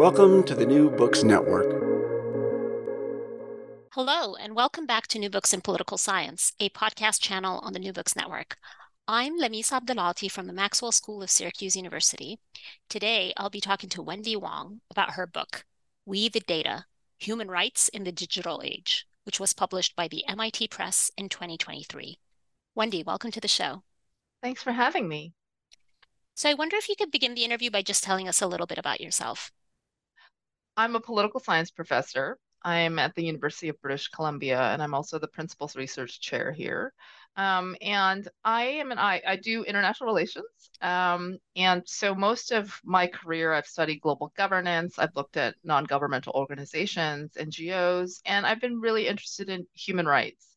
Welcome to the New Books Network. Hello, and welcome back to New Books in Political Science, a podcast channel on the New Books Network. I'm Lamis Abdelaaty from the Maxwell School of Syracuse University. Today, I'll be talking to Wendy Wong about her book, We the Data Human Rights in the Digital Age, which was published by the MIT Press in 2023. Wendy, welcome to the show. Thanks for having me. So, I wonder if you could begin the interview by just telling us a little bit about yourself. I'm a political science professor. I'm at the University of British Columbia, and I'm also the principal's research chair here. Um, and I am an I, I do international relations. Um, and so most of my career, I've studied global governance. I've looked at non-governmental organizations, NGOs, and I've been really interested in human rights.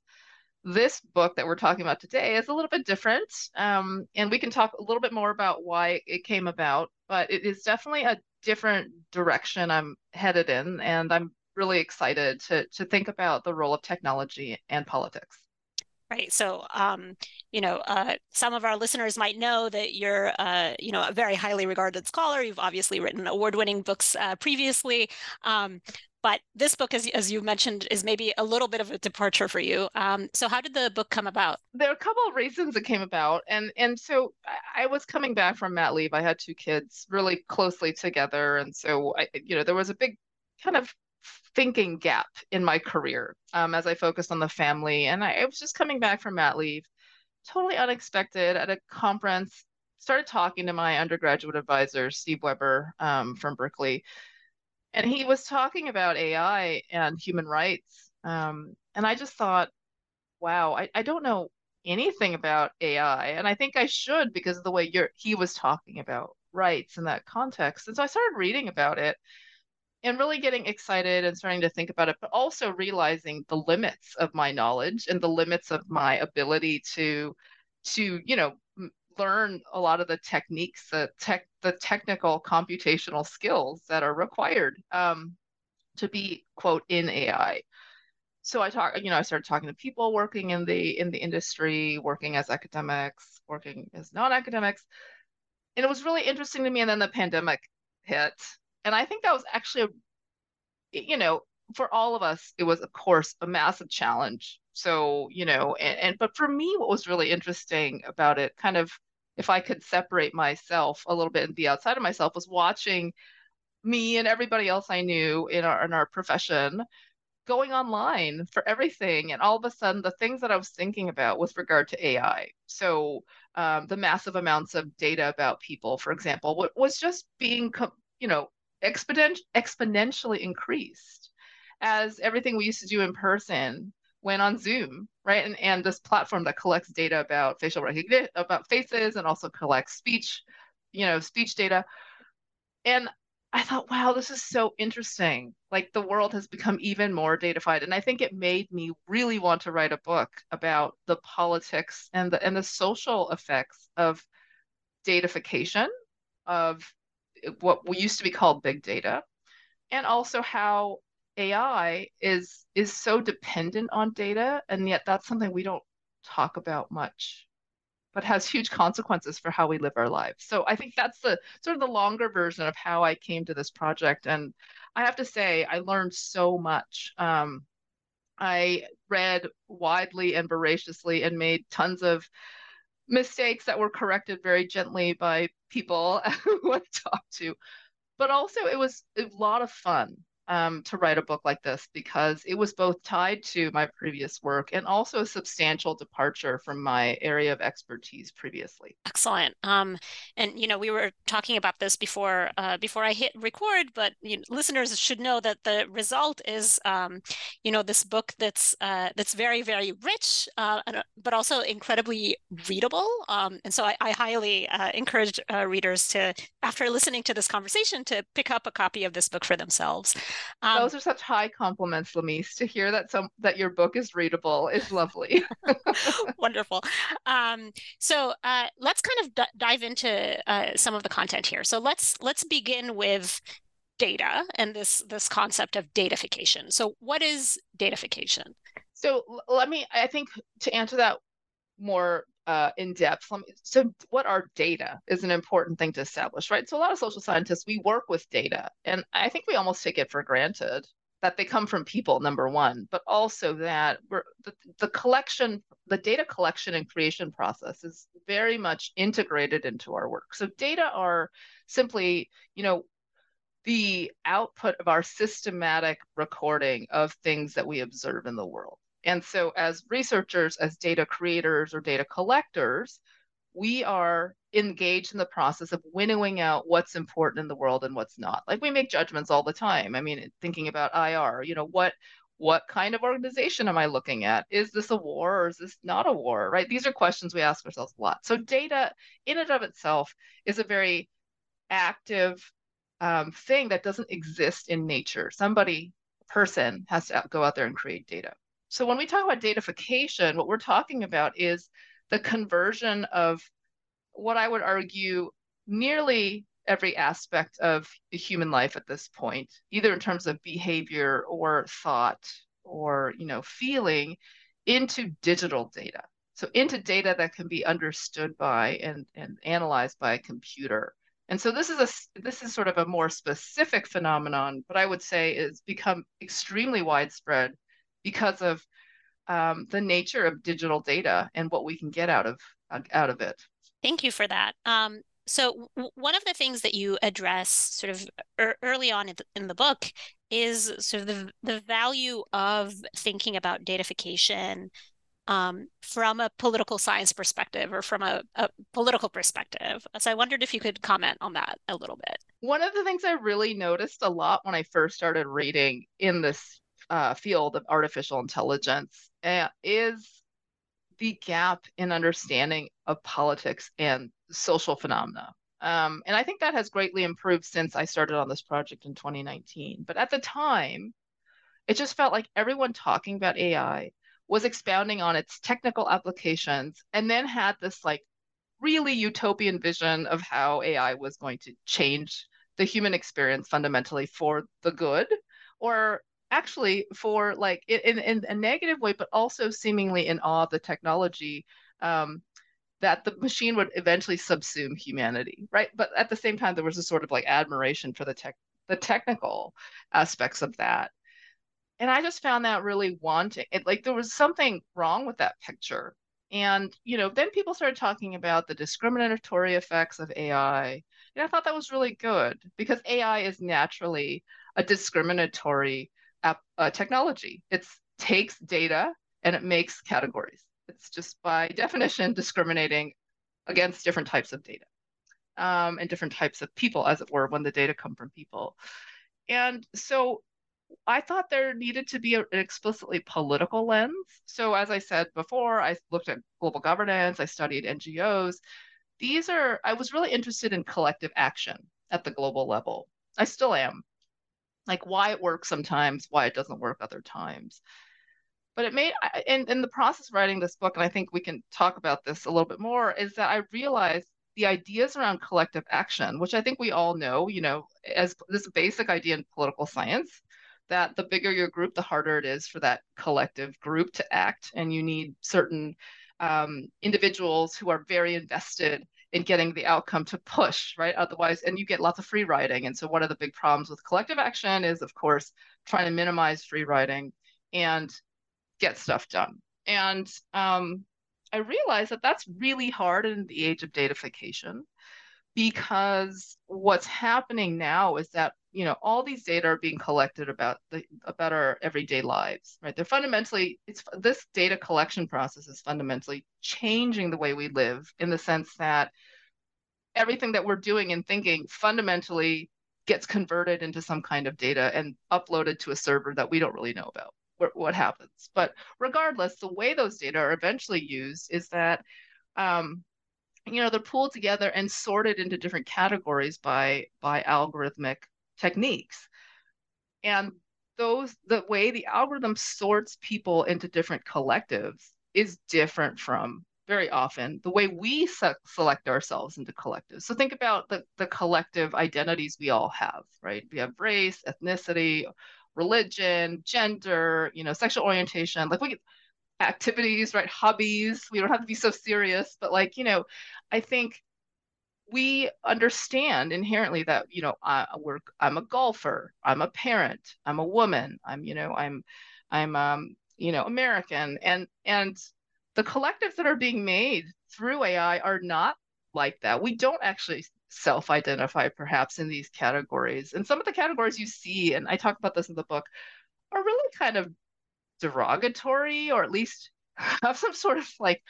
This book that we're talking about today is a little bit different, um, and we can talk a little bit more about why it came about. But it is definitely a different direction I'm headed in, and I'm really excited to to think about the role of technology and politics. Right. So, um, you know, uh, some of our listeners might know that you're, uh, you know, a very highly regarded scholar. You've obviously written award-winning books uh, previously. Um, but this book, as, as you mentioned, is maybe a little bit of a departure for you. Um, so, how did the book come about? There are a couple of reasons it came about, and and so I was coming back from mat leave. I had two kids really closely together, and so I, you know, there was a big kind of thinking gap in my career um, as I focused on the family. And I, I, was just coming back from mat leave, totally unexpected at a conference. Started talking to my undergraduate advisor, Steve Weber um, from Berkeley, and he was talking about AI and human rights. Um, and I just thought, wow, I, I don't know anything about AI, and I think I should because of the way he was talking about rights in that context. And so I started reading about it and really getting excited and starting to think about it, but also realizing the limits of my knowledge and the limits of my ability to, to you know, learn a lot of the techniques, the tech, the technical computational skills that are required um, to be quote in AI. So I talk, you know, I started talking to people working in the in the industry, working as academics, working as non-academics, and it was really interesting to me. And then the pandemic hit, and I think that was actually, a, you know, for all of us, it was of course a massive challenge. So, you know, and, and but for me, what was really interesting about it, kind of, if I could separate myself a little bit and be outside of myself, was watching me and everybody else I knew in our in our profession going online for everything. And all of a sudden, the things that I was thinking about with regard to AI. So, um, the massive amounts of data about people, for example, what was just being, you know, exponent- exponentially increased as everything we used to do in person went on Zoom, right? And and this platform that collects data about facial recognition, about faces, and also collects speech, you know, speech data. And I thought, wow, this is so interesting. Like the world has become even more datafied, and I think it made me really want to write a book about the politics and the and the social effects of datafication of what we used to be called big data, and also how AI is is so dependent on data, and yet that's something we don't talk about much, but has huge consequences for how we live our lives. So I think that's the sort of the longer version of how I came to this project, and I have to say I learned so much. Um, I read widely and voraciously and made tons of mistakes that were corrected very gently by people who I talked to. but also it was a lot of fun um, to write a book like this because it was both tied to my previous work and also a substantial departure from my area of expertise previously. Excellent. Um, and you know, we were talking about this before uh, before I hit record, but you know, listeners should know that the result is, um, you know, this book that's uh, that's very very rich, uh, but also incredibly readable. Um, and so I, I highly uh, encourage uh, readers to, after listening to this conversation, to pick up a copy of this book for themselves. Um, Those are such high compliments, Lamis. To hear that some that your book is readable is lovely. Wonderful. Um, so uh, let's kind of d- dive into uh, some of the content here. So let's let's begin with data and this this concept of datafication. So what is datafication? So let me. I think to answer that more uh, in depth. So, what are data is an important thing to establish, right? So, a lot of social scientists we work with data, and I think we almost take it for granted that they come from people, number one, but also that we're, the, the collection, the data collection and creation process is very much integrated into our work. So, data are simply, you know, the output of our systematic recording of things that we observe in the world. And so, as researchers, as data creators or data collectors, we are engaged in the process of winnowing out what's important in the world and what's not. Like we make judgments all the time. I mean, thinking about IR, you know, what what kind of organization am I looking at? Is this a war or is this not a war? Right? These are questions we ask ourselves a lot. So data in and of itself is a very active um, thing that doesn't exist in nature. Somebody, person, has to go out there and create data. So when we talk about datafication, what we're talking about is the conversion of what I would argue nearly every aspect of human life at this point, either in terms of behavior or thought or you know feeling, into digital data. So into data that can be understood by and, and analyzed by a computer. And so this is a this is sort of a more specific phenomenon, but I would say is become extremely widespread because of um, the nature of digital data and what we can get out of out of it. Thank you for that. Um, so w- one of the things that you address sort of er- early on in the, in the book is sort of the, the value of thinking about datafication um, from a political science perspective or from a, a, political perspective. So I wondered if you could comment on that a little bit. One of the things I really noticed a lot when I first started reading in this uh, field of artificial intelligence is the gap in understanding of politics and social phenomena. Um, and I think that has greatly improved since I started on this project in 2019. But at the time, it just felt like everyone talking about AI was expounding on its technical applications and then had this like really utopian vision of how AI was going to change the human experience fundamentally for the good or actually for like in, in a negative way, but also seemingly in awe of the technology um, that the machine would eventually subsume humanity, right? But at the same time, there was a sort of like admiration for the tech, the technical aspects of that. And I just found that really wanting. It, like there was something wrong with that picture. And you know, then people started talking about the discriminatory effects of AI. And I thought that was really good because AI is naturally a discriminatory app, uh, technology. It takes data and it makes categories. It's just by definition discriminating against different types of data um, and different types of people, as it were, when the data come from people. And so I thought there needed to be an explicitly political lens. So, as I said before, I looked at global governance, I studied NGOs. These are, I was really interested in collective action at the global level. I still am like why it works sometimes, why it doesn't work other times. But it made, in, in the process of writing this book, and I think we can talk about this a little bit more, is that I realized the ideas around collective action, which I think we all know, you know, as this basic idea in political science, that the bigger your group, the harder it is for that collective group to act. And you need certain um, individuals who are very invested in getting the outcome to push, right? Otherwise, and you get lots of free riding. And so one of the big problems with collective action is, of course, trying to minimize free riding and get stuff done. And um, I realized that that's really hard in the age of datafication because what's happening now is that you know all these data are being collected about the about our everyday lives right? They're fundamentally it's this data collection process is fundamentally changing the way we live in the sense that everything that we're doing and thinking fundamentally gets converted into some kind of data and uploaded to a server that we don't really know about what, happens. But regardless the way those data are eventually used is that um, you know they're pulled together and sorted into different categories by by algorithmic techniques and those the way the algorithm sorts people into different collectives is different from very often the way we se- select ourselves into collectives so think about the, the collective identities we all have right we have race ethnicity religion gender you know sexual orientation like we activities, right? Hobbies. We don't have to be so serious, but like, you know, I think we understand inherently that, you know, I'm a golfer, I'm a parent, I'm a woman, I'm, you know, I'm I'm um, you know, American and and the collectives that are being made through AI are not like that. We don't actually self-identify perhaps in these categories. And some of the categories you see, and I talk about this in the book, are really kind of derogatory or at least have some sort of like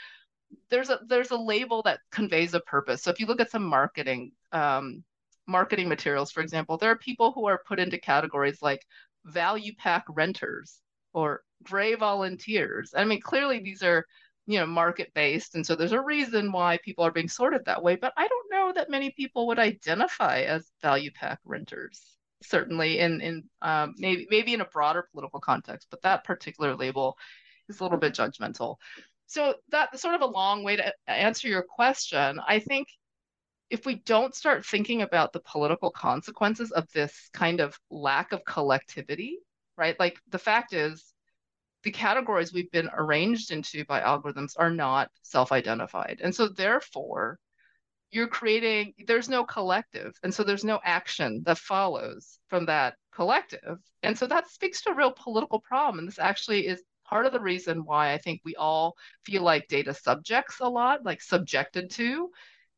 there's a there's a label that conveys a purpose. So if you look at some marketing um, marketing materials, for example, there are people who are put into categories like value pack renters or gray volunteers. I mean, clearly these are you know market based, and so there's a reason why people are being sorted that way. But I don't know that many people would identify as value pack renters certainly in in um, maybe maybe in a broader political context, but that particular label is a little bit judgmental. So that's sort of a long way to uh, answer your question. I think if we don't start thinking about the political consequences of this kind of lack of collectivity, right? Like the fact is, the categories we've been arranged into by algorithms are not self-identified. And so therefore, you're creating there's no collective and so there's no action that follows from that collective and so that speaks to a real political problem and this actually is part of the reason why i think we all feel like data subjects a lot like subjected to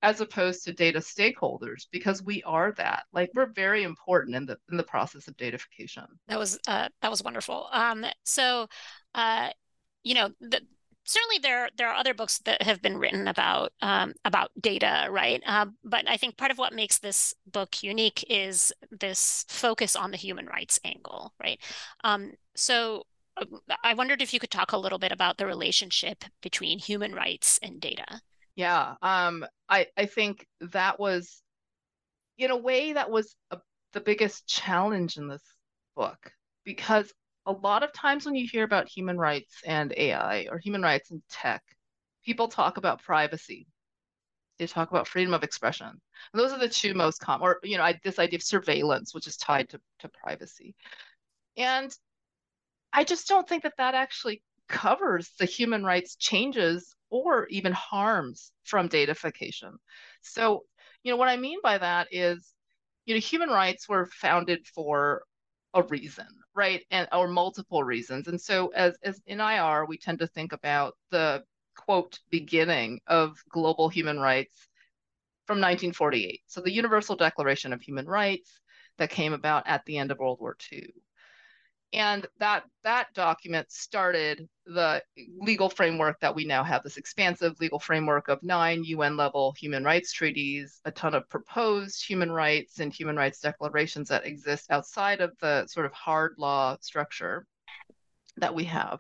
as opposed to data stakeholders because we are that like we're very important in the in the process of datafication that was uh, that was wonderful um so uh you know the, certainly there there are other books that have been written about um, about data, right? Uh, but I think part of what makes this book unique is this focus on the human rights angle, right? Um, so I wondered if you could talk a little bit about the relationship between human rights and data. Yeah, um, I I think that was, in a way, that was a, the biggest challenge in this book because a lot of times when you hear about human rights and AI or human rights and tech, people talk about privacy. They talk about freedom of expression. And those are the two most common, or you know, I, this idea of surveillance, which is tied to, to privacy. And I just don't think that that actually covers the human rights changes or even harms from datafication. So, you know, what I mean by that is, you know, human rights were founded for a reason, right? And or multiple reasons. And so as as in IR, we tend to think about the quote beginning of global human rights from 1948. So the Universal Declaration of Human Rights that came about at the end of World War II and that that document started the legal framework that we now have this expansive legal framework of nine UN level human rights treaties, a ton of proposed human rights and human rights declarations that exist outside of the sort of hard law structure that we have.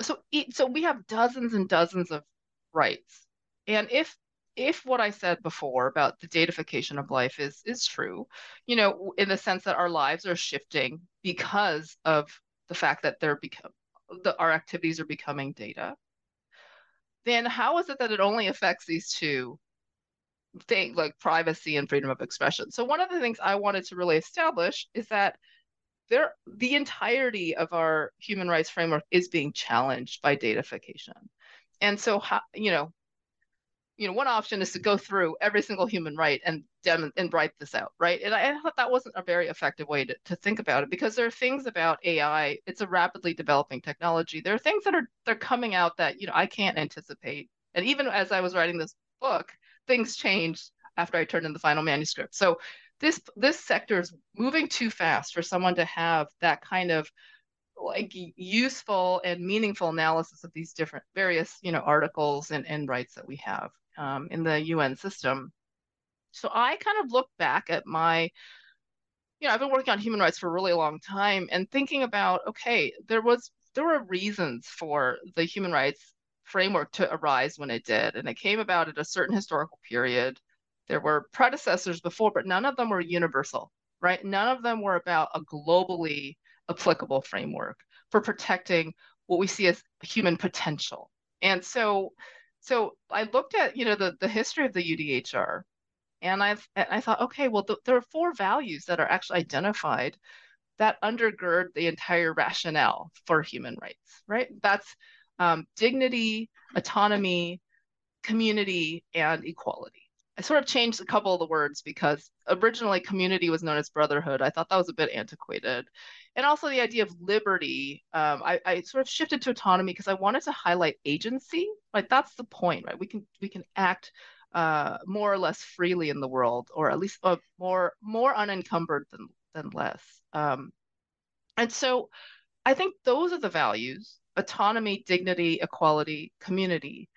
So, so we have dozens and dozens of rights. And if if what I said before about the datafication of life is is true, you know, in the sense that our lives are shifting because of the fact that they're become the, our activities are becoming data, then how is it that it only affects these two things like privacy and freedom of expression? So one of the things I wanted to really establish is that there the entirety of our human rights framework is being challenged by datafication. And so how you know you know, one option is to go through every single human right and dem- and write this out, right? And I, I thought that wasn't a very effective way to, to think about it because there are things about AI. It's a rapidly developing technology. There are things that are they're coming out that you know I can't anticipate. And even as I was writing this book, things changed after I turned in the final manuscript. So this this sector is moving too fast for someone to have that kind of like useful and meaningful analysis of these different various you know articles and, and rights that we have um, in the UN system. So I kind of look back at my you know I've been working on human rights for a really long time and thinking about okay there was there were reasons for the human rights framework to arise when it did and it came about at a certain historical period there were predecessors before but none of them were universal right none of them were about a globally applicable framework for protecting what we see as human potential. And so, so I looked at you know the the history of the UDHR, and I I thought, okay, well the, there are four values that are actually identified that undergird the entire rationale for human rights. Right? That's um, dignity, autonomy, community, and equality. I sort of changed a couple of the words because originally community was known as brotherhood. I thought that was a bit antiquated. And also the idea of liberty, um, I, I, sort of shifted to autonomy because I wanted to highlight agency. Like that's the point, right? We can we can act uh, more or less freely in the world, or at least uh, more more unencumbered than than less. Um, and so I think those are the values: autonomy, dignity, equality, community,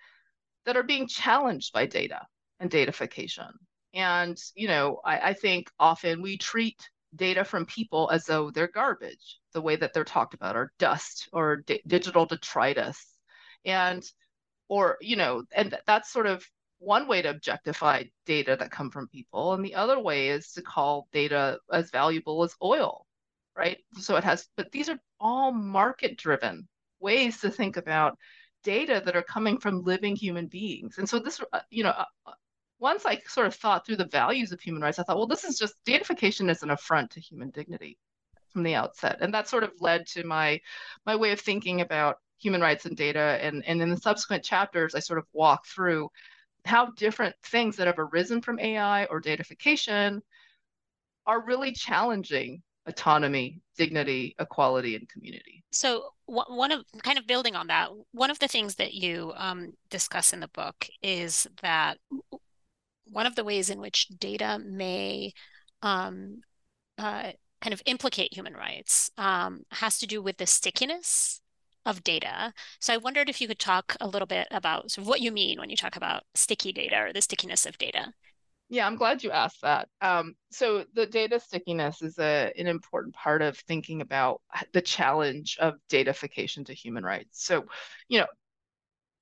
that are being challenged by data and datafication. And, you know, I, I think often we treat data from people as though they're garbage, the way that they're talked about, or dust, or di- digital detritus. And, or, you know, and that's sort of one way to objectify data that come from people. And the other way is to call data as valuable as oil, right? So it has, but these are all market driven ways to think about data that are coming from living human beings. And so this, uh, you know, uh, once I sort of thought through the values of human rights, I thought, well, this is just datafication is an affront to human dignity from the outset. And that sort of led to my my way of thinking about human rights and data. And, and in the subsequent chapters, I sort of walk through how different things that have arisen from AI or datafication are really challenging autonomy, dignity, equality, and community. So, one of kind of building on that, one of the things that you um, discuss in the book is that one of the ways in which data may um, uh, kind of implicate human rights um, has to do with the stickiness of data. So I wondered if you could talk a little bit about sort of what you mean when you talk about sticky data or the stickiness of data. Yeah, I'm glad you asked that. Um, so the data stickiness is a, an important part of thinking about the challenge of datafication to human rights. So, you know,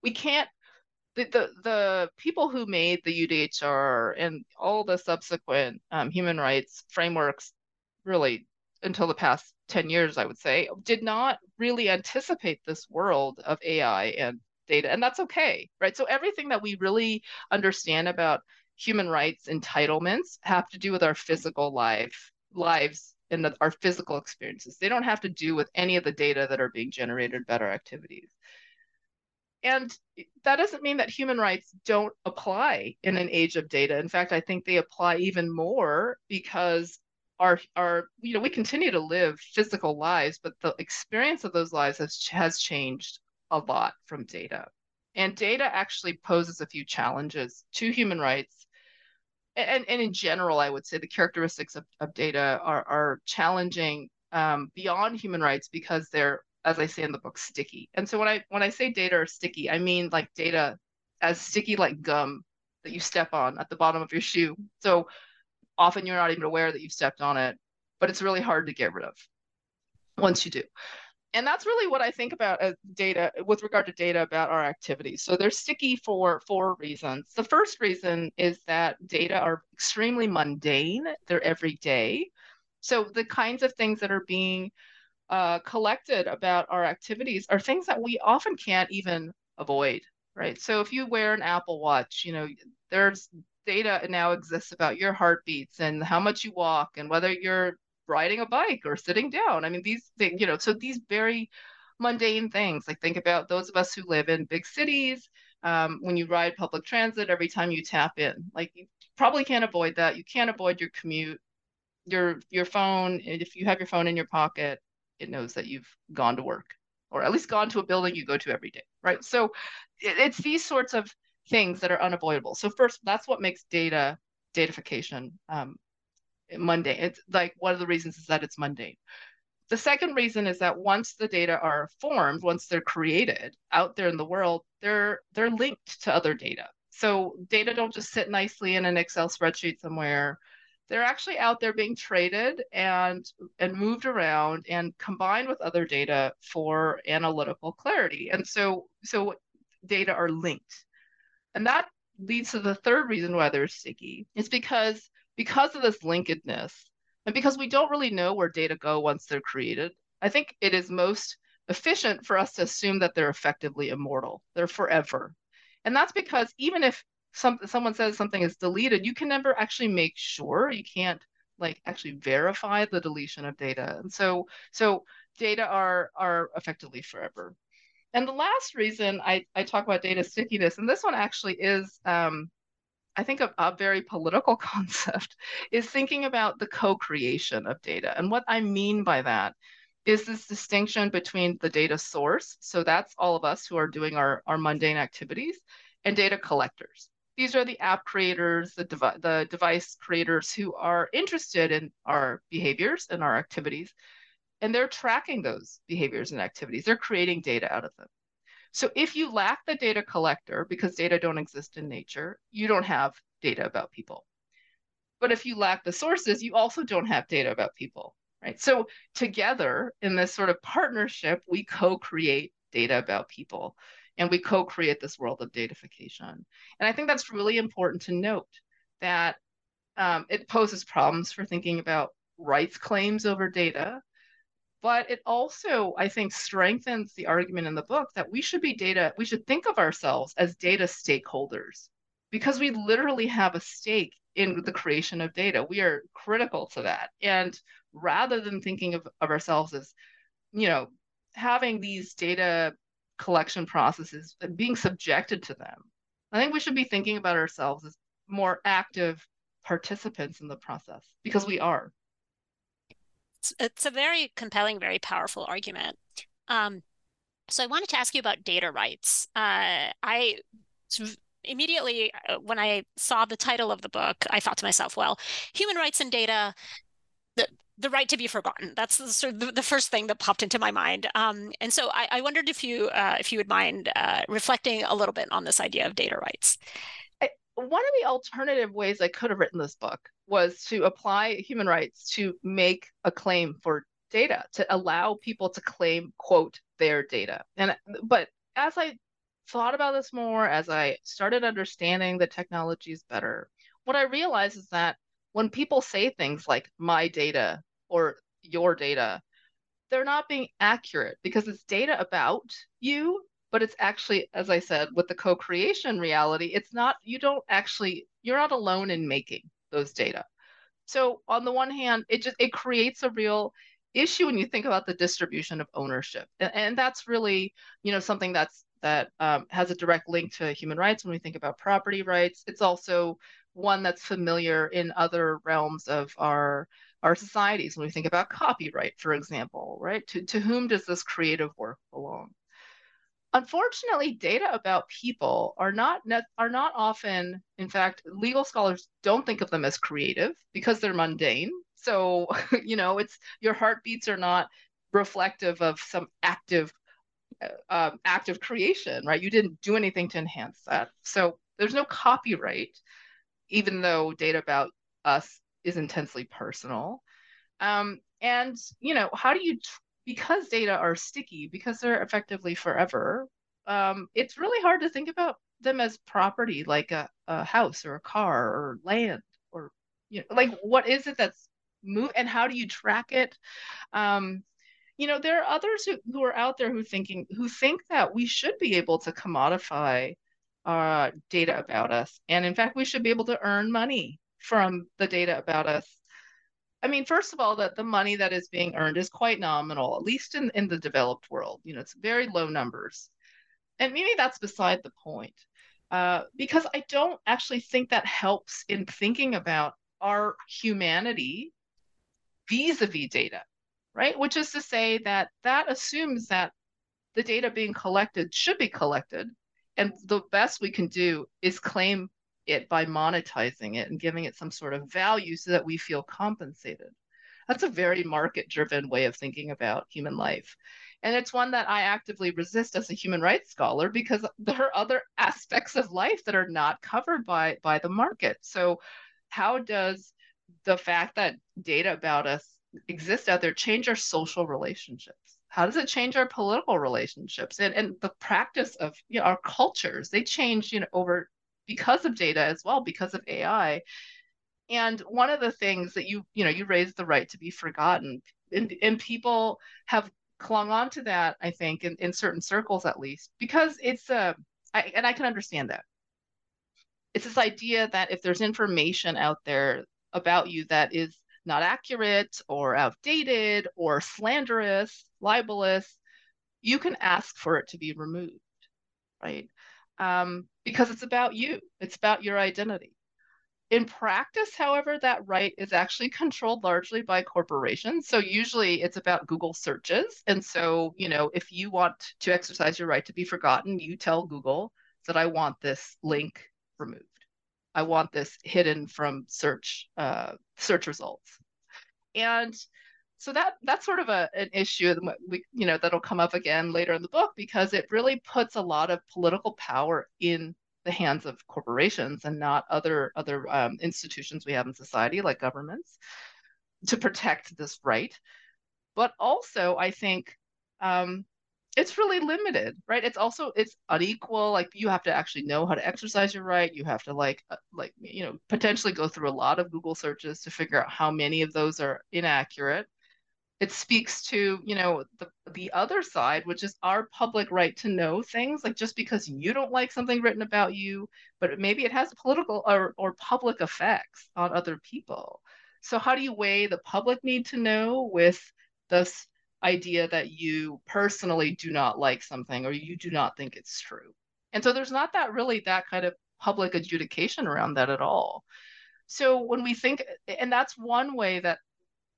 we can't the, the, the people who made the UDHR and all the subsequent um, human rights frameworks, really until the past 10 years, I would say, did not really anticipate this world of AI and data. And that's okay, right? So everything that we really understand about human rights entitlements have to do with our physical life, lives and our physical experiences. They don't have to do with any of the data that are being generated about our activities. And that doesn't mean that human rights don't apply in an age of data. In fact, I think they apply even more because our our you know we continue to live physical lives, but the experience of those lives has has changed a lot from data. And data actually poses a few challenges to human rights. And, and in general, I would say the characteristics of, of data are, are challenging um, beyond human rights because they're as I say in the book, sticky. And so when I when I say data are sticky, I mean like data as sticky like gum that you step on at the bottom of your shoe. So often you're not even aware that you've stepped on it, but it's really hard to get rid of once you do. And that's really what I think about as data with regard to data about our activities. So they're sticky for four reasons. The first reason is that data are extremely mundane, they're everyday. So the kinds of things that are being uh, collected about our activities are things that we often can't even avoid, right? So if you wear an Apple Watch, you know, there's data now exists about your heartbeats and how much you walk and whether you're riding a bike or sitting down. I mean, these things, you know, so these very mundane things, like think about those of us who live in big cities. Um, when you ride public transit, every time you tap in, like you probably can't avoid that. You can't avoid your commute, your your phone. If you have your phone in your pocket, it knows that you've gone to work or at least gone to a building you go to every day, right? So it, it's these sorts of things that are unavoidable. So first, that's what makes data datafication um, mundane. It's like one of the reasons is that it's mundane. The second reason is that once the data are formed, once they're created out there in the world, they're they're linked to other data. So data don't just sit nicely in an Excel spreadsheet somewhere. They're actually out there being traded and and moved around and combined with other data for analytical clarity. And so so data are linked. And that leads to the third reason why they're sticky. It's because because of this linkedness and because we don't really know where data go once they're created, I think it is most efficient for us to assume that they're effectively immortal. They're forever. And that's because even if some, someone says something is deleted, you can never actually make sure. You can't like actually verify the deletion of data. And so so data are are effectively forever. And the last reason I, I talk about data stickiness, and this one actually is um, I think a, a, very political concept is thinking about the co-creation of data. And what I mean by that is this distinction between the data source, so that's all of us who are doing our, our mundane activities, and data collectors. These are the app creators, the, devi- the device creators who are interested in our behaviors and our activities, and they're tracking those behaviors and activities. They're creating data out of them. So if you lack the data collector, because data don't exist in nature, you don't have data about people. But if you lack the sources, you also don't have data about people, right? So together in this sort of partnership, we co-create data about people and we co-create this world of datafication. And I think that's really important to note that um, it poses problems for thinking about rights claims over data but it also i think strengthens the argument in the book that we should be data we should think of ourselves as data stakeholders because we literally have a stake in the creation of data we are critical to that and rather than thinking of, of ourselves as you know having these data collection processes and being subjected to them i think we should be thinking about ourselves as more active participants in the process because we are it's, a very compelling, very powerful argument. Um, so I wanted to ask you about data rights. Uh, I immediately, uh, when I saw the title of the book, I thought to myself, well, human rights and data, the, the right to be forgotten. That's the, sort of the, first thing that popped into my mind. Um, and so I, I, wondered if you uh, if you would mind uh, reflecting a little bit on this idea of data rights. I, one of the alternative ways I could have written this book was to apply human rights to make a claim for data, to allow people to claim, quote, their data. And but as I thought about this more, as I started understanding the technologies better, what I realized is that when people say things like my data or your data, they're not being accurate because it's data about you, but it's actually, as I said, with the co creation reality, it's not, you don't actually, you're not alone in making those data. So on the one hand, it just it creates a real issue when you think about the distribution of ownership, and, and that's really you know something that's that um, has a direct link to human rights when we think about property rights. It's also one that's familiar in other realms of our our societies when we think about copyright, for example, right? To to whom does this creative work belong? Unfortunately, data about people are not are not often, in fact, legal scholars don't think of them as creative because they're mundane. So, you know, it's your heartbeats are not reflective of some active uh, um, active creation, right? You didn't do anything to enhance that. So there's no copyright, even though data about us is intensely personal. Um, and you know, how do you because data are sticky, because they're effectively forever, um, it's really hard to think about them as property, like a, a house or a car or land or you know, like what is it that's move and how do you track it? Um, you know, there are others who, who are out there who thinking who think that we should be able to commodify uh, data about us, and in fact, we should be able to earn money from the data about us I mean, first of all, that the money that is being earned is quite nominal, at least in, in the developed world. You know, it's very low numbers. And maybe that's beside the point. Uh, because I don't actually think that helps in thinking about our humanity vis-a-vis data, right? Which is to say that that assumes that the data being collected should be collected, and the best we can do is claim it by monetizing it and giving it some sort of value so that we feel compensated. That's a very market driven way of thinking about human life. And it's one that I actively resist as a human rights scholar because there are other aspects of life that are not covered by, by the market. So, how does the fact that data about us exist out there change our social relationships? How does it change our political relationships and, and the practice of you know, our cultures? They change you know, over because of data as well, because of AI. And one of the things that you, you know, you raised the right to be forgotten. And, and people have clung on to that, I think, in, in certain circles at least, because it's a, uh, and I can understand that. It's this idea that if there's information out there about you that is not accurate or outdated or slanderous, libelous, you can ask for it to be removed, right? Um, because it's about you, it's about your identity. In practice, however, that right is actually controlled largely by corporations. So usually it's about Google searches. And so, you know, if you want to exercise your right to be forgotten, you tell Google that I want this link removed. I want this hidden from search uh, search results. And so that that's sort of a, an issue that we, you know that'll come up again later in the book because it really puts a lot of political power in the hands of corporations and not other other um, institutions we have in society like governments to protect this right but also i think um, it's really limited right? It's also it's unequal like you have to actually know how to exercise your right you have to like uh, like you know potentially go through a lot of google searches to figure out how many of those are inaccurate. It speaks to you know the the other side which is our public right to know things like just because you don't like something written about you but maybe it has political or, or public effects on other people. So how do you weigh the public need to know with this idea that you personally do not like something or you do not think it's true. And so there's not that really that kind of public adjudication around that at all. So when we think, and that's one way that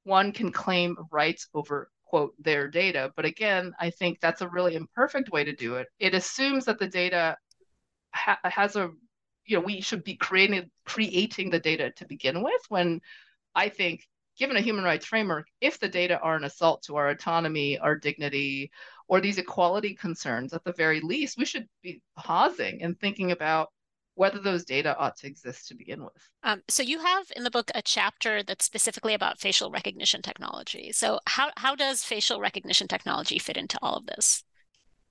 one can claim rights over quote their data. But again, I think that's a really imperfect way to do it. It assumes that the data ha- has a, you know, we should be creating creating the data to begin with. When I think given a human rights framework, if the data are an assault to our autonomy, our dignity, or these equality concerns, at the very least, we should be pausing and thinking about whether those data ought to exist to begin with. Um, so you have in the book a chapter that's specifically about facial recognition technology. So how how does facial recognition technology fit into all of this?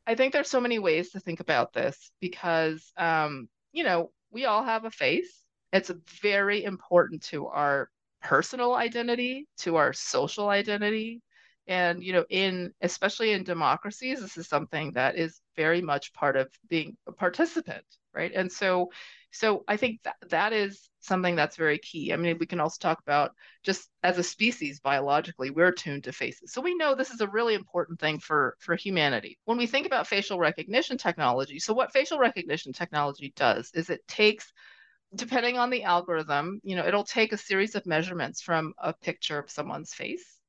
I think there's so many ways to think about this because um, you know we all have a face. It's very important to our personal identity to our social identity. And you know in especially in democracies this is something that is very much part of being a participant right? And so so i think that that is something that's very key. I mean we can also talk about just as a species biologically we're tuned to faces. So we know this is a really important thing for for humanity. When we think about facial recognition technology so what facial recognition technology does is it takes depending on the algorithm, you know, it'll take a series of measurements from a picture of someone's face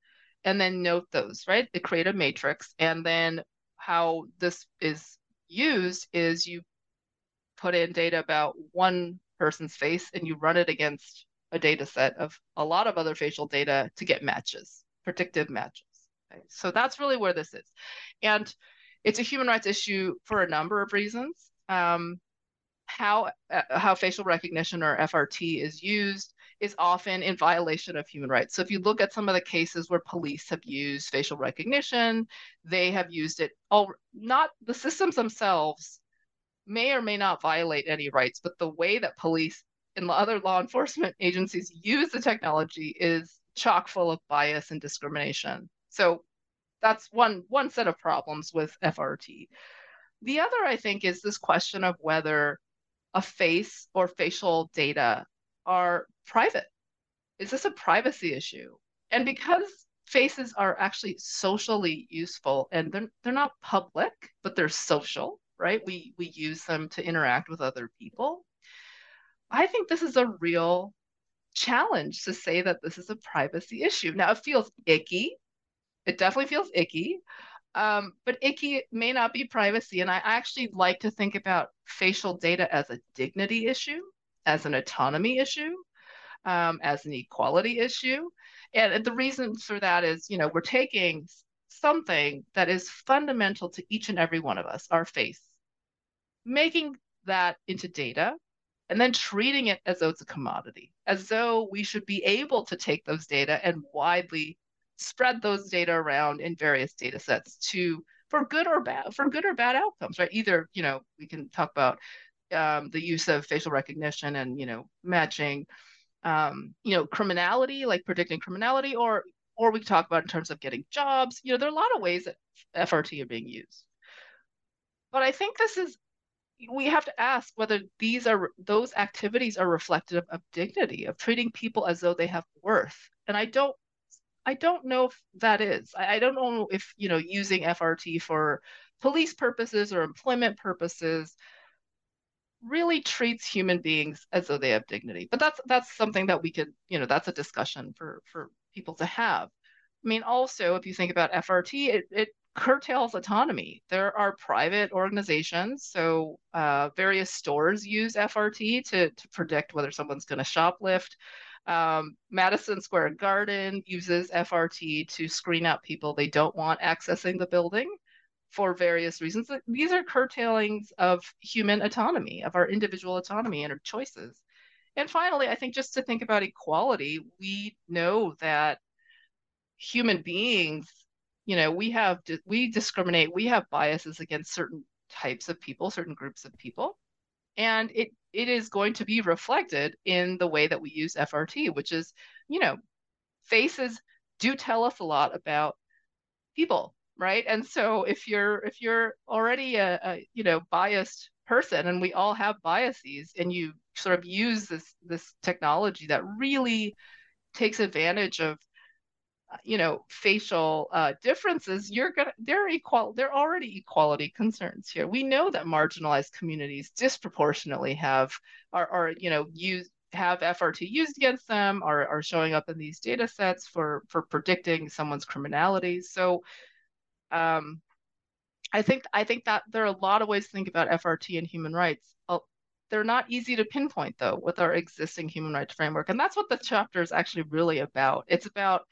and then note those, right? They create a matrix. And then how this is used is you put in data about one person's face and you run it against a data set of a lot of other facial data to get matches, predictive matches. So that's really where this is. And it's a human rights issue for a number of reasons. Um, how uh, how facial recognition or FRT is used is often in violation of human rights. So if you look at some of the cases where police have used facial recognition, they have used it all not the systems themselves may or may not violate any rights, but the way that police and other law enforcement agencies use the technology is chock full of bias and discrimination. So that's one one set of problems with FRT. The other, I think, is this question of whether a face or facial data are private? Is this a privacy issue? And because faces are actually socially useful and they're, they're not public, but they're social, right? We, we use them to interact with other people. I think this is a real challenge to say that this is a privacy issue. Now, it feels icky. It definitely feels icky. Um, but icky may not be privacy. And I actually like to think about facial data as a dignity issue. as an autonomy issue, um, as an equality issue. And the reason for that is, you know, we're taking something that is fundamental to each and every one of us, our face, making that into data, and then treating it as though it's a commodity, as though we should be able to take those data and widely spread those data around in various data sets to for good or bad for good or bad outcomes right? Either you know we can talk about um, the use of facial recognition and you know matching um, you know criminality like predicting criminality or or we talk about in terms of getting jobs. You know there are a lot of ways that frt are being used. But i think this is we have to ask whether these are those activities are reflective of dignity of treating people as though they have worth. And i don't i don't know if that is I, I don't know if you know using frt for police purposes or employment purposes really treats human beings as though they have dignity but that's that's something that we could you know that's a discussion for for people to have i mean also if you think about frt it, it curtails autonomy. There are private organizations, so uh, various stores use FRT to, to predict whether someone's going to shoplift. Um, Madison Square Garden uses FRT to screen out people they don't want accessing the building for various reasons. These are curtailings of human autonomy, of our individual autonomy and our choices. And finally, I think just to think about equality, we know that human beings you know we have we discriminate we have biases against certain types of people certain groups of people and it it is going to be reflected in the way that we use frt which is you know faces do tell us a lot about people right? And so if you're if you're already a, a you know biased person and we all have biases and you sort of use this this technology that really takes advantage of you know facial uh, differences you're gonna they're equal they're already equality concerns here. We know that marginalized communities disproportionately have are, are you know use have FRT used against them are, are showing up in these data sets for for predicting someone's criminality. So um, I think I think that there are a lot of ways to think about FRT and human rights. Uh, they're not easy to pinpoint though with our existing human rights framework and that's what the chapter is actually really about. It's about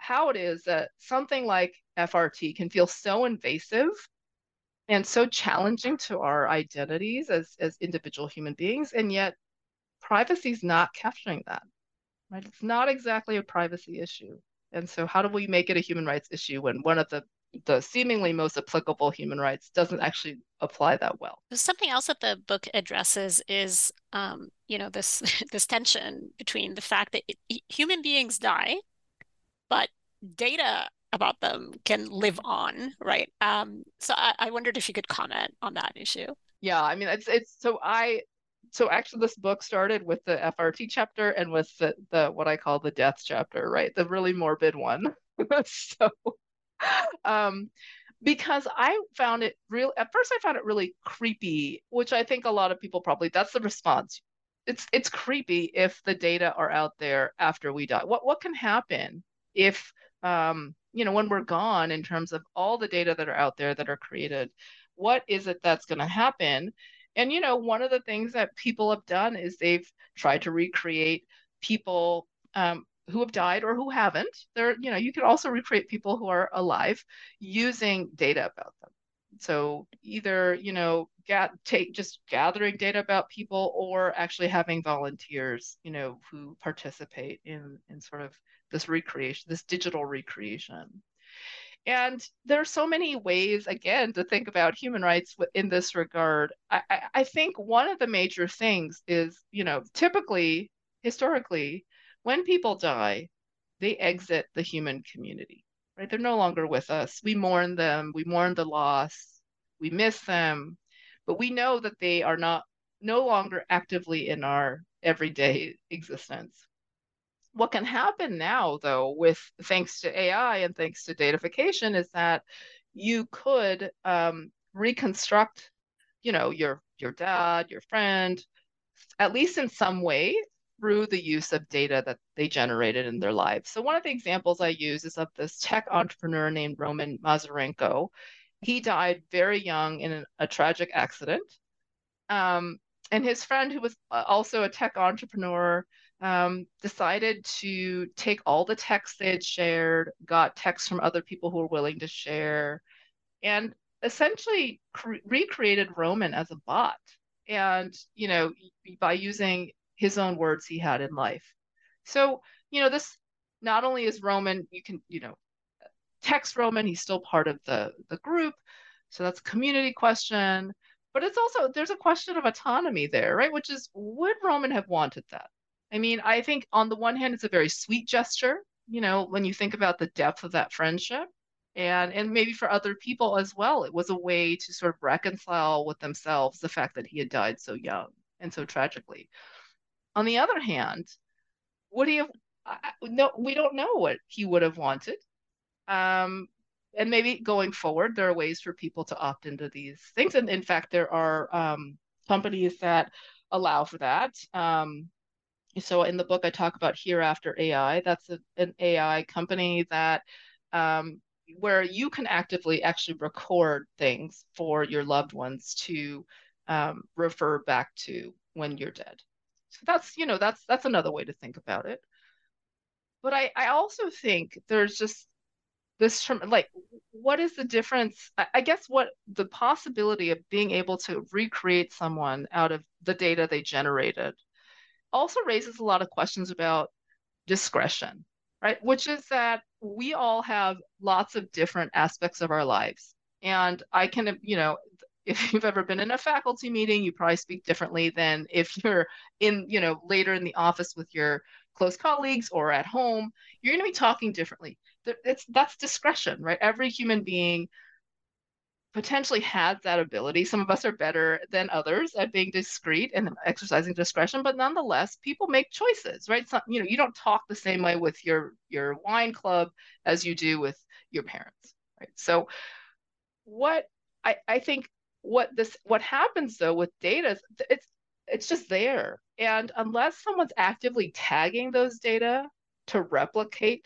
how it is that something like FRT can feel so invasive and so challenging to our identities as, as individual human beings, and yet privacy is not capturing that. Right? It's not exactly a privacy issue. And so how do we make it a human rights issue when one of the the seemingly most applicable human rights doesn't actually apply that well. Something else that the book addresses is, um, you know, this this tension between the fact that it, human beings die, but data about them can live on, right? Um, so I, I wondered if you could comment on that issue. Yeah, I mean, it's it's so I so actually this book started with the FRT chapter and with the, the what I call the death chapter, right? The really morbid one. so um because I found it real at first I found it really creepy, which I think a lot of people probably that's the response. It's it's creepy if the data are out there after we die. What what can happen if um, you know, when we're gone in terms of all the data that are out there that are created, what is it that's going to happen? And, you know, one of the things that people have done is they've tried to recreate people um, who have died or who haven't. There, you know, you can also recreate people who are alive using data about them. So either, you know, get, take just gathering data about people or actually having volunteers, you know, who participate in in sort of this recreation, this digital recreation. And there are so many ways, again, to think about human rights in this regard. I, I think one of the major things is, you know, typically, historically, when people die, they exit the human community, right? They're no longer with us. We mourn them, we mourn the loss, we miss them, but we know that they are not no longer actively in our everyday existence what can happen now though with thanks to ai and thanks to datafication is that you could um, reconstruct you know your your dad your friend at least in some way through the use of data that they generated in their lives. So one of the examples i use is of this tech entrepreneur named roman mazurenko he died very young in an, a tragic accident. Um, and his friend, who was uh, also a tech entrepreneur, um, decided to take all the texts they had shared, got texts from other people who were willing to share, and essentially cre- recreated Roman as a bot. And, you know, by using his own words he had in life. So, you know, this not only is Roman, you can, you know, text Roman, he's still part of the, the group. So that's a community question. But it's also, there's a question of autonomy there, right? Which is, would Roman have wanted that? I mean, I think on the one hand, it's a very sweet gesture, you know, when you think about the depth of that friendship. And, and maybe for other people as well, it was a way to sort of reconcile with themselves the fact that he had died so young and so tragically. On the other hand, would he have? no, we don't know what he would have wanted. Um, and maybe going forward, there are ways for people to opt into these things. And in fact, there are um, companies that allow for that. Um, so in the book, I talk about Hereafter AI. That's a, an AI company that um, where you can actively actually record things for your loved ones to um, refer back to when you're dead. So that's you know that's that's another way to think about it. But I I also think there's just this term like what is the difference I, I guess what the possibility of being able to recreate someone out of the data they generated also raises a lot of questions about discretion right which is that we all have lots of different aspects of our lives and i can you know if you've ever been in a faculty meeting, you probably speak differently than if you're in, you know, later in the office with your close colleagues or at home. You're going to be talking differently. It's that's discretion, right? Every human being potentially has that ability. Some of us are better than others at being discreet and exercising discretion, but nonetheless, people make choices, right? You know, you don't talk the same way with your your wine club as you do with your parents, right? So, what I, I think what this what happens though with data is it's it's just there and unless someone's actively tagging those data to replicate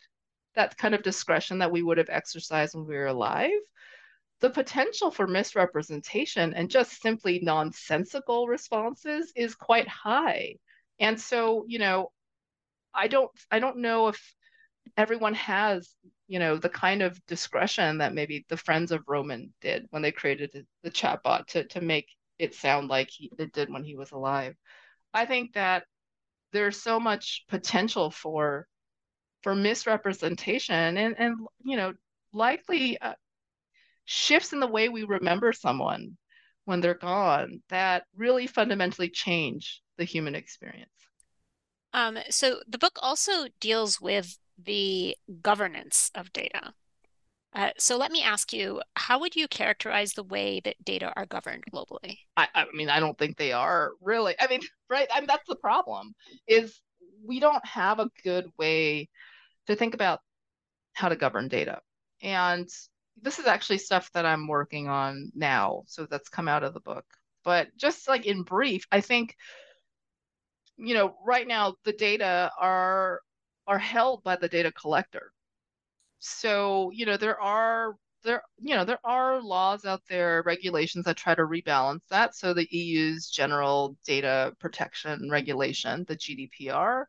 that kind of discretion that we would have exercised when we were alive the potential for misrepresentation and just simply nonsensical responses is quite high. And so you know i don't i don't know if everyone has you know the kind of discretion that maybe the friends of roman did when they created the chatbot to, to make it sound like he, it did when he was alive. I think that there's so much potential for for misrepresentation and and you know likely uh, shifts in the way we remember someone when they're gone that really fundamentally change the human experience um, so the book also deals with the governance of data. Uh, so let me ask you, how would you characterize the way that data are governed globally? I, I mean, I don't think they are really. I mean, right? I mean, that's the problem is we don't have a good way to think about how to govern data. And this is actually stuff that I'm working on now. So that's come out of the book. But just like in brief, I think, you know, right now the data are are held by the data collector. So, you know, there are there you know there are laws out there regulations that try to rebalance that so the eu's general data protection regulation the gdpr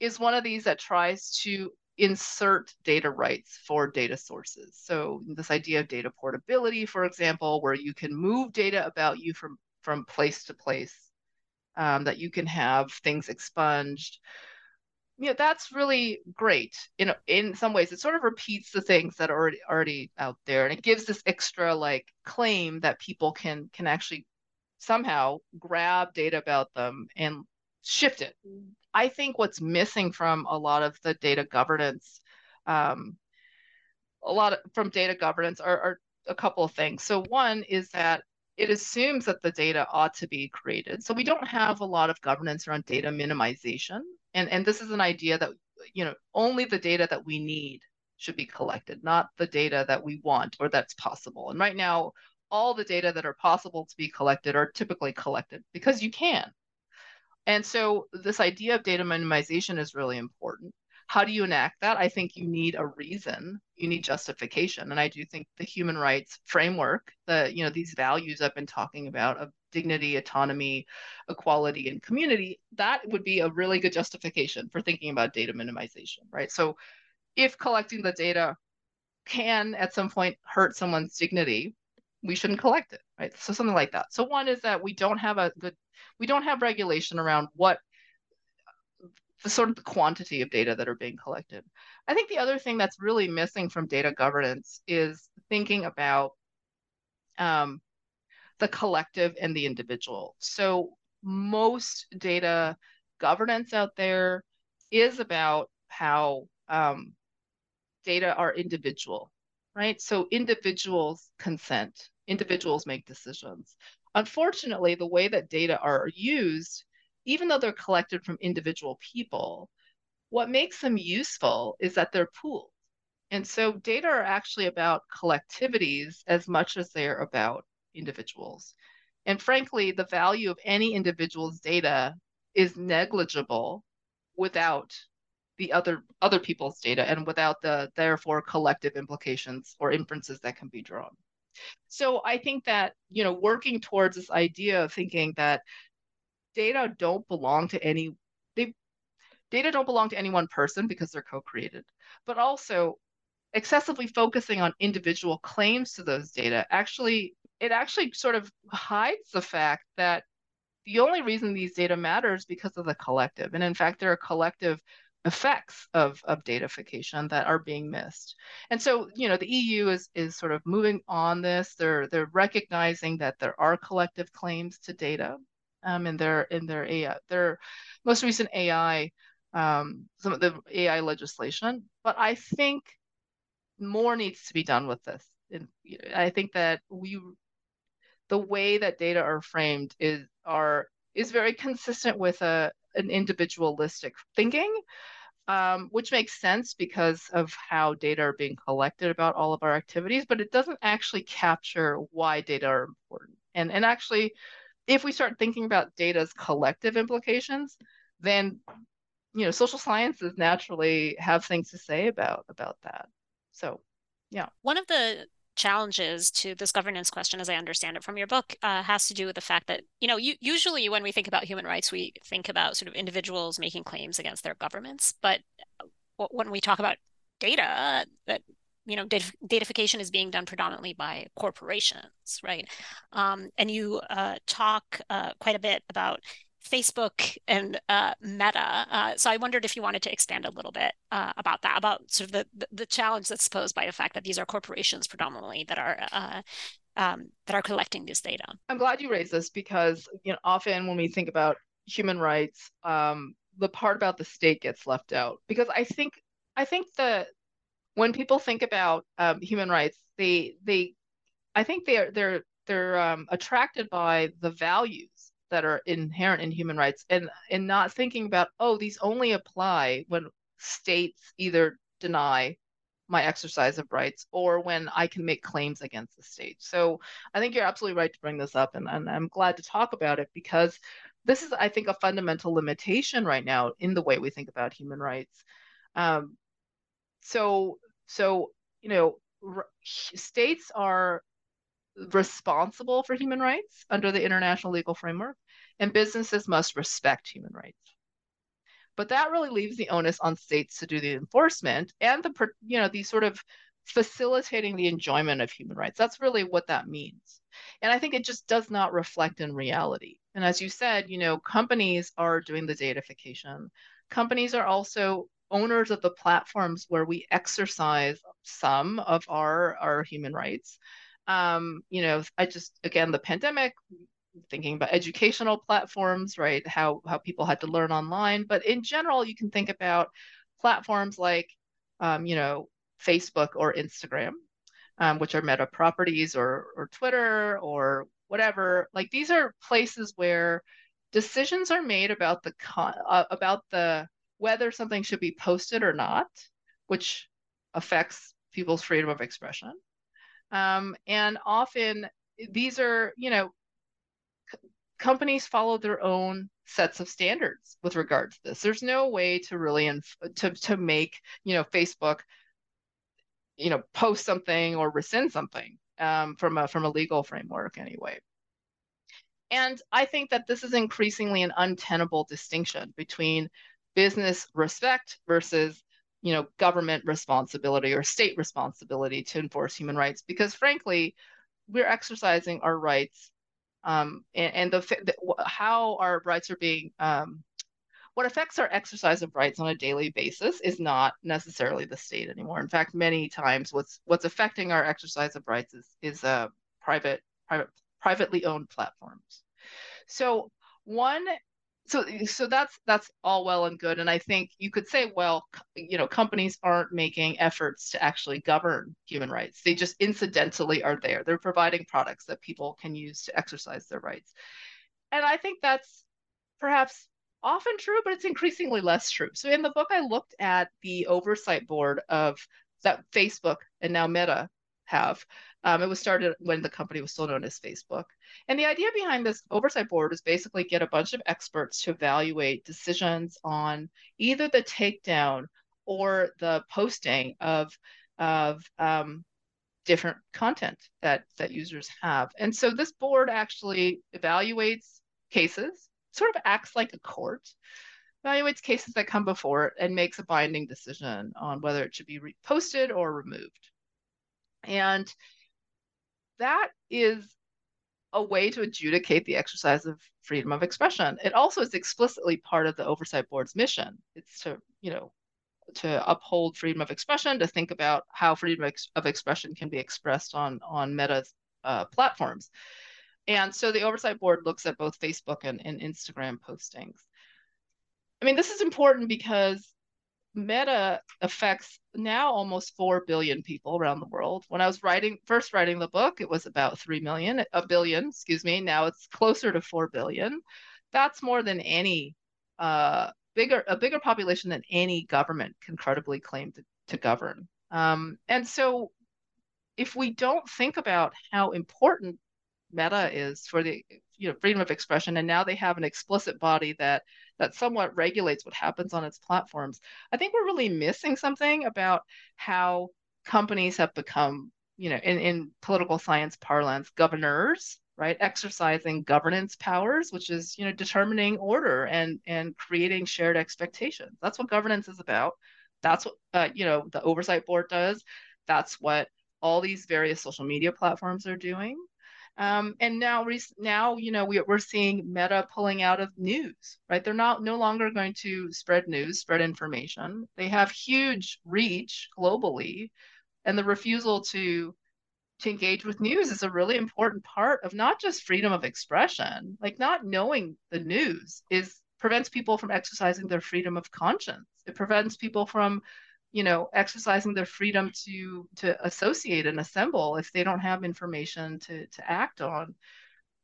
is one of these that tries to insert data rights for data sources. So this idea of data portability for example where you can move data about you from from place to place um, that you can have things expunged. You know that's really great you know in some ways. It sort of repeats the things that are already already out there and it gives this extra like claim that people can can actually somehow grab data about them and shift it i think what's missing from a lot of the data governance um, a lot of, from data governance are, are a couple of things. So one is that it assumes that the data ought to be created. So we don't have a lot of governance around data minimization. And and this is an idea that you know only the data that we need should be collected not the data that we want or that's possible. And right now all the data that are possible to be collected are typically collected because you can and so this idea of data minimization is really important. How do you enact that? I think you need a reason. You need justification. And i do think the human rights framework the you know these values i've been talking about of dignity, autonomy, equality, and community, that would be a really good justification for thinking about data minimization, right? So if collecting the data can at some point hurt someone's dignity, we shouldn't collect it, right? So something like that. So one is that we don't have a good, we don't have regulation around what the sort of the quantity of data that are being collected. I think the other thing that's really missing from data governance is thinking about um, the collective and the individual. So most data governance out there is about how um, data are individual, right? So individuals consent, individuals make decisions. Unfortunately, the way that data are used, even though they're collected from individual people, what makes them useful is that they're pooled. And so data are actually about collectivities as much as they're about individuals. And frankly, the value of any individual's data is negligible without the other other people's data and without the therefore collective implications or inferences that can be drawn. So I think that, you know, working towards this idea of thinking that data don't belong to any they data don't belong to any one person because they're co-created, but also excessively focusing on individual claims to those data actually it actually sort of hides the fact that the only reason these data matter is because of the collective. And in fact, there are a collective effects of, of datafication that are being missed. And so, you know, the EU is is sort of moving on this. They're they're recognizing that there are collective claims to data um, in their in their AI, their most recent AI, um, some of the AI legislation. But I think more needs to be done with this. And I think that we the way that data are framed is are is very consistent with a an individualistic thinking, um, which makes sense because of how data are being collected about all of our activities, but it doesn't actually capture why data are important. And and actually, if we start thinking about data's collective implications, then you know social sciences naturally have things to say about about that. So yeah. One of the challenges to this governance question, as I understand it from your book, uh, has to do with the fact that, you know, you, usually when we think about human rights, we think about sort of individuals making claims against their governments. But uh, when we talk about data, that you know, data, datafication is being done predominantly by corporations, right? Um, and you uh, talk uh, quite a bit about Facebook and uh, Meta. Uh, so I wondered if you wanted to expand a little bit uh, about that, about sort of the, the, challenge that's posed by the fact that these are corporations predominantly that are uh, um, that are collecting this data. I'm glad you raised this because you know often when we think about human rights, um, the part about the state gets left out because I think I think that when people think about um, human rights, they they I think they're they're they're um, attracted by the values that are inherent in human rights and and not thinking about oh these only apply when states either deny my exercise of rights or when I can make claims against the state. So I think you're absolutely right to bring this up and, and I'm glad to talk about it because this is I think a fundamental limitation right now in the way we think about human rights. Um, so so you know r- states are responsible for human rights under the international legal framework, and businesses must respect human rights. But that really leaves the onus on states to do the enforcement and the, you know, the sort of facilitating the enjoyment of human rights. That's really what that means. And I think it just does not reflect in reality. And as you said, you know, companies are doing the datafication. Companies are also owners of the platforms where we exercise some of our, our human rights um, you know, I just again the pandemic, thinking about educational platforms, right? How how people had to learn online, but in general, you can think about platforms like, um, you know, Facebook or Instagram, um, which are Meta properties, or or Twitter or whatever. Like these are places where decisions are made about the con- uh, about the whether something should be posted or not, which affects people's freedom of expression. Um, and often these are, you know, c- companies follow their own sets of standards with regard to this. There's no way to really inf- to to make, you know, Facebook, you know, post something or rescind something um, from a from a legal framework anyway. And I think that this is increasingly an untenable distinction between business respect versus you know government responsibility or state responsibility to enforce human rights because frankly we're exercising our rights um, and, and the, the, how our rights are being um, what affects our exercise of rights on a daily basis is not necessarily the state anymore. In fact, many times what's what's affecting our exercise of rights is is uh, private private privately owned platforms. So one so so that's that's all well and good. And i think you could say well you know companies aren't making efforts to actually govern human rights. They just incidentally are there. They're providing products that people can use to exercise their rights. And i think that's perhaps often true but it's increasingly less true. So in the book i looked at the oversight board of that facebook and now meta have um, it was started when the company was still known as Facebook. And the idea behind this oversight board is basically get a bunch of experts to evaluate decisions on either the takedown or the posting of, of um, different content that, that users have. And so this board actually evaluates cases, sort of acts like a court, evaluates cases that come before it and makes a binding decision on whether it should be reposted or removed. And that is a way to adjudicate the exercise of freedom of expression. It also is explicitly part of the oversight board's mission. It's to, you know, to uphold freedom of expression, to think about how freedom of expression can be expressed on on Meta's uh, platforms. And so the oversight board looks at both Facebook and, and Instagram postings. I mean, this is important because Meta affects now almost 4 billion people around the world. When I was writing, first writing the book, it was about 3 million, a billion, excuse me. Now it's closer to 4 billion. That's more than any, uh, bigger, a bigger population than any government can credibly claim to, to govern. Um, and so if we don't think about how important Meta is for the you know freedom of expression, and now they have an explicit body that that somewhat regulates what happens on its platforms. I think we're really missing something about how companies have become, you know, in, in political science parlance, governors, right? Exercising governance powers, which is, you know, determining order and and creating shared expectations. That's what governance is about. That's what uh, you know the oversight board does. That's what all these various social media platforms are doing. Um, and now, now you know we, we're seeing Meta pulling out of news, right? They're not no longer going to spread news, spread information. They have huge reach globally, and the refusal to to engage with news is a really important part of not just freedom of expression. Like not knowing the news is prevents people from exercising their freedom of conscience. It prevents people from you know exercising their freedom to to associate and assemble if they don't have information to to act on.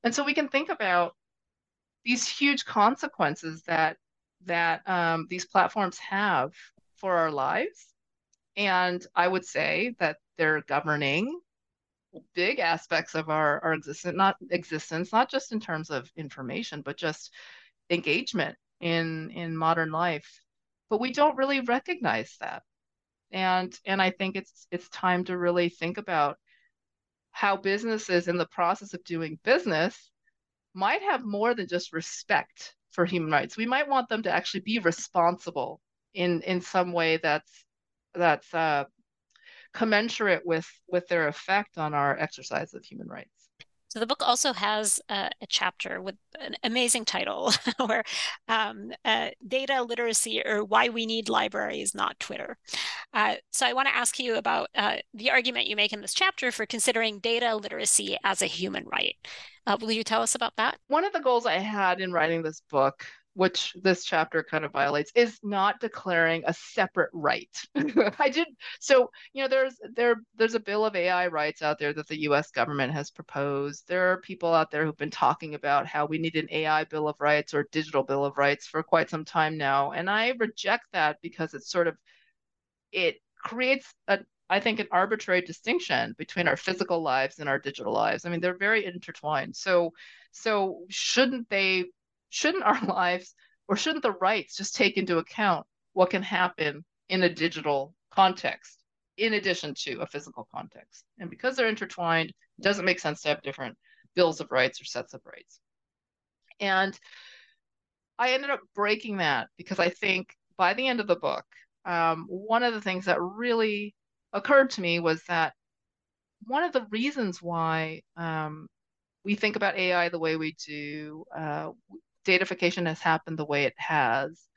And so we can think about these huge consequences that that um, these platforms have for our lives. And i would say that they're governing big aspects of our our existence not existence not just in terms of information but just engagement in in modern life. But we don't really recognize that and and i think it's it's time to really think about how businesses in the process of doing business might have more than just respect for human rights. We might want them to actually be responsible in in some way that's that's uh, commensurate with with their effect on our exercise of human rights so the book also has a, a chapter with an amazing title, where um, uh, data literacy or why we need libraries, not Twitter. Uh, so I want to ask you about uh, the argument you make in this chapter for considering data literacy as a human right. Uh, will you tell us about that? One of the goals I had in writing this book which this chapter kind of violates, is not declaring a separate right. I did so, you know, there's there there's a bill of AI rights out there that the US government has proposed. There are people out there who've been talking about how we need an AI bill of rights or digital bill of rights for quite some time now. And I reject that because it's sort of it creates a I think an arbitrary distinction between our physical lives and our digital lives. I mean, they're very intertwined. So so shouldn't they shouldn't our lives or shouldn't the rights just take into account what can happen in a digital context in addition to a physical context? And because they're intertwined, it doesn't make sense to have different bills of rights or sets of rights. And I ended up breaking that because I think by the end of the book, um, one of the things that really occurred to me was that one of the reasons why um, we think about AI the way we do, uh, datafication has happened the way it has,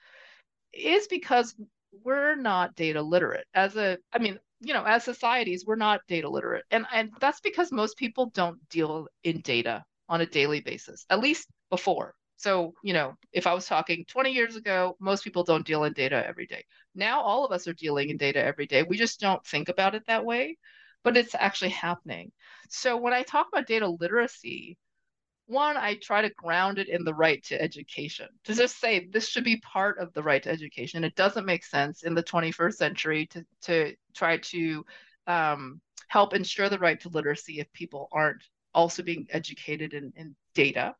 is because we're not data literate. As a, I mean, you know, as societies, we're not data literate, and and that's because most people don't deal in data on a daily basis, at least before. So, you know, if I was talking 20 years ago, most people don't deal in data every day. Now, all of us are dealing in data every day. We just don't think about it that way, but it's actually happening. So, when I talk about data literacy, one, I try to ground it in the right to education. To just say this should be part of the right to education. It doesn't make sense in the 21st century to, to try to um, help ensure the right to literacy if people aren't also being educated in, in data.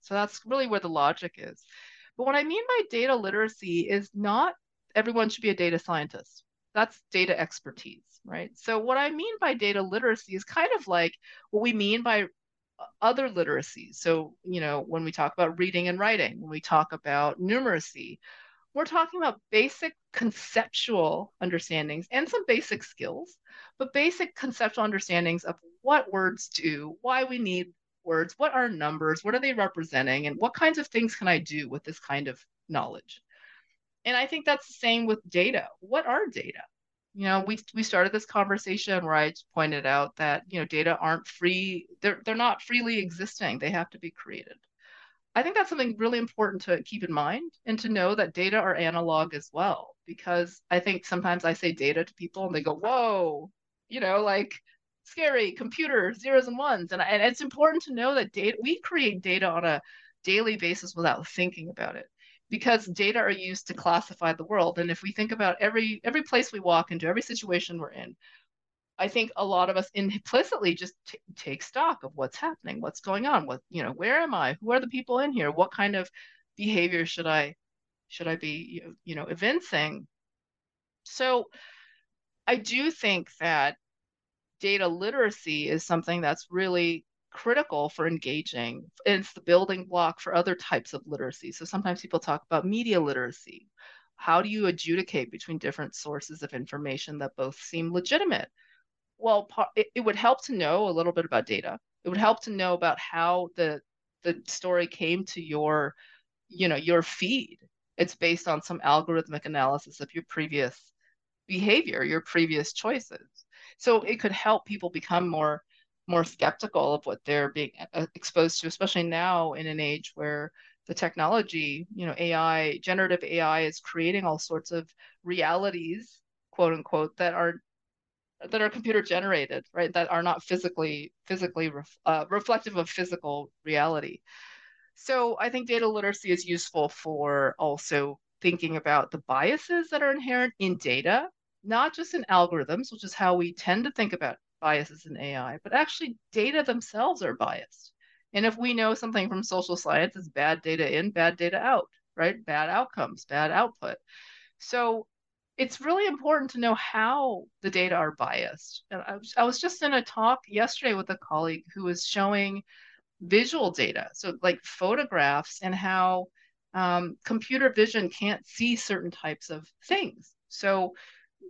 So that's really where the logic is. But what I mean by data literacy is not everyone should be a data scientist. That's data expertise, right? So what I mean by data literacy is kind of like what we mean by other literacies. So, you know, when we talk about reading and writing, when we talk about numeracy, we're talking about basic conceptual understandings and some basic skills, but basic conceptual understandings of what words do, why we need words, what are numbers, what are they representing, and what kinds of things can I do with this kind of knowledge. And I think that's the same with data. What are data? You know we we started this conversation where i pointed out that you know data aren't free they're they're not freely existing. They have to be created. I think that's something really important to keep in mind and to know that data are analog as well because i think sometimes i say data to people and they go whoa you know like scary computer zeros and ones. And, and it's important to know that data we create data on a daily basis without thinking about it because data are used to classify the world. And if we think about every every place we walk into every situation we're in i think a lot of us implicitly just t- take stock of what's happening what's going on what you know where am i? Who are the people in here? What kind of behavior should i should i be you know evincing? So i do think that data literacy is something that's really critical for engaging. It's the building block for other types of literacy. So sometimes people talk about media literacy. How do you adjudicate between different sources of information that both seem legitimate? Well, it would help to know a little bit about data. It would help to know about how the the story came to your, you know, your feed. It's based on some algorithmic analysis of your previous behavior, your previous choices. So it could help people become more more skeptical of what they're being uh, exposed to, especially now in an age where the technology, you know, AI, generative AI is creating all sorts of realities, quote unquote, that are that are computer generated, right? That are not physically physically ref, uh, reflective of physical reality. So I think data literacy is useful for also thinking about the biases that are inherent in data, not just in algorithms, which is how we tend to think about biases in AI, but actually data themselves are biased. And if we know something from social science is bad data in, bad data out, right? Bad outcomes, bad output. So it's really important to know how the data are biased. And I was, I was just in a talk yesterday with a colleague who was showing visual data, so like photographs, and how um, computer vision can't see certain types of things. So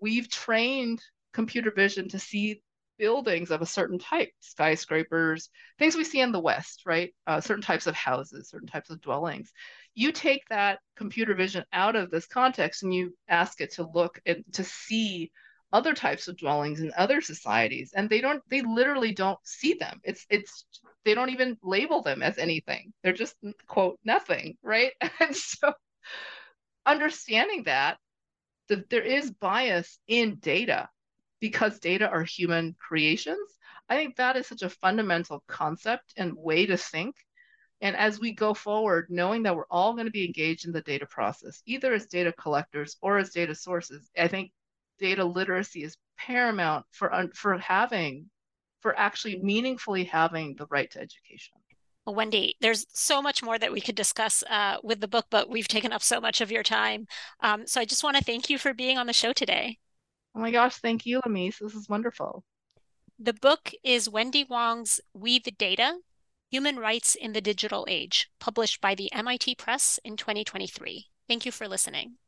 we've trained computer vision to see buildings of a certain type, skyscrapers, things we see in the West, right? Uh, certain types of houses, certain types of dwellings. You take that computer vision out of this context and you ask it to look and to see other types of dwellings in other societies, and they don't, they literally don't see them. It's, it's, they don't even label them as anything. They're just quote nothing, right? And so understanding that that there is bias in data because data are human creations. I think that is such a fundamental concept and way to think. And as we go forward, knowing that we're all going to be engaged in the data process, either as data collectors or as data sources, I think data literacy is paramount for, for having, for actually meaningfully having the right to education. Well, Wendy, there's so much more that we could discuss uh, with the book, but we've taken up so much of your time. Um, so I just want to thank you for being on the show today. Oh my gosh, thank you, Lamis. This is wonderful. The book is Wendy Wong's We the Data Human Rights in the Digital Age, published by the MIT Press in 2023. Thank you for listening.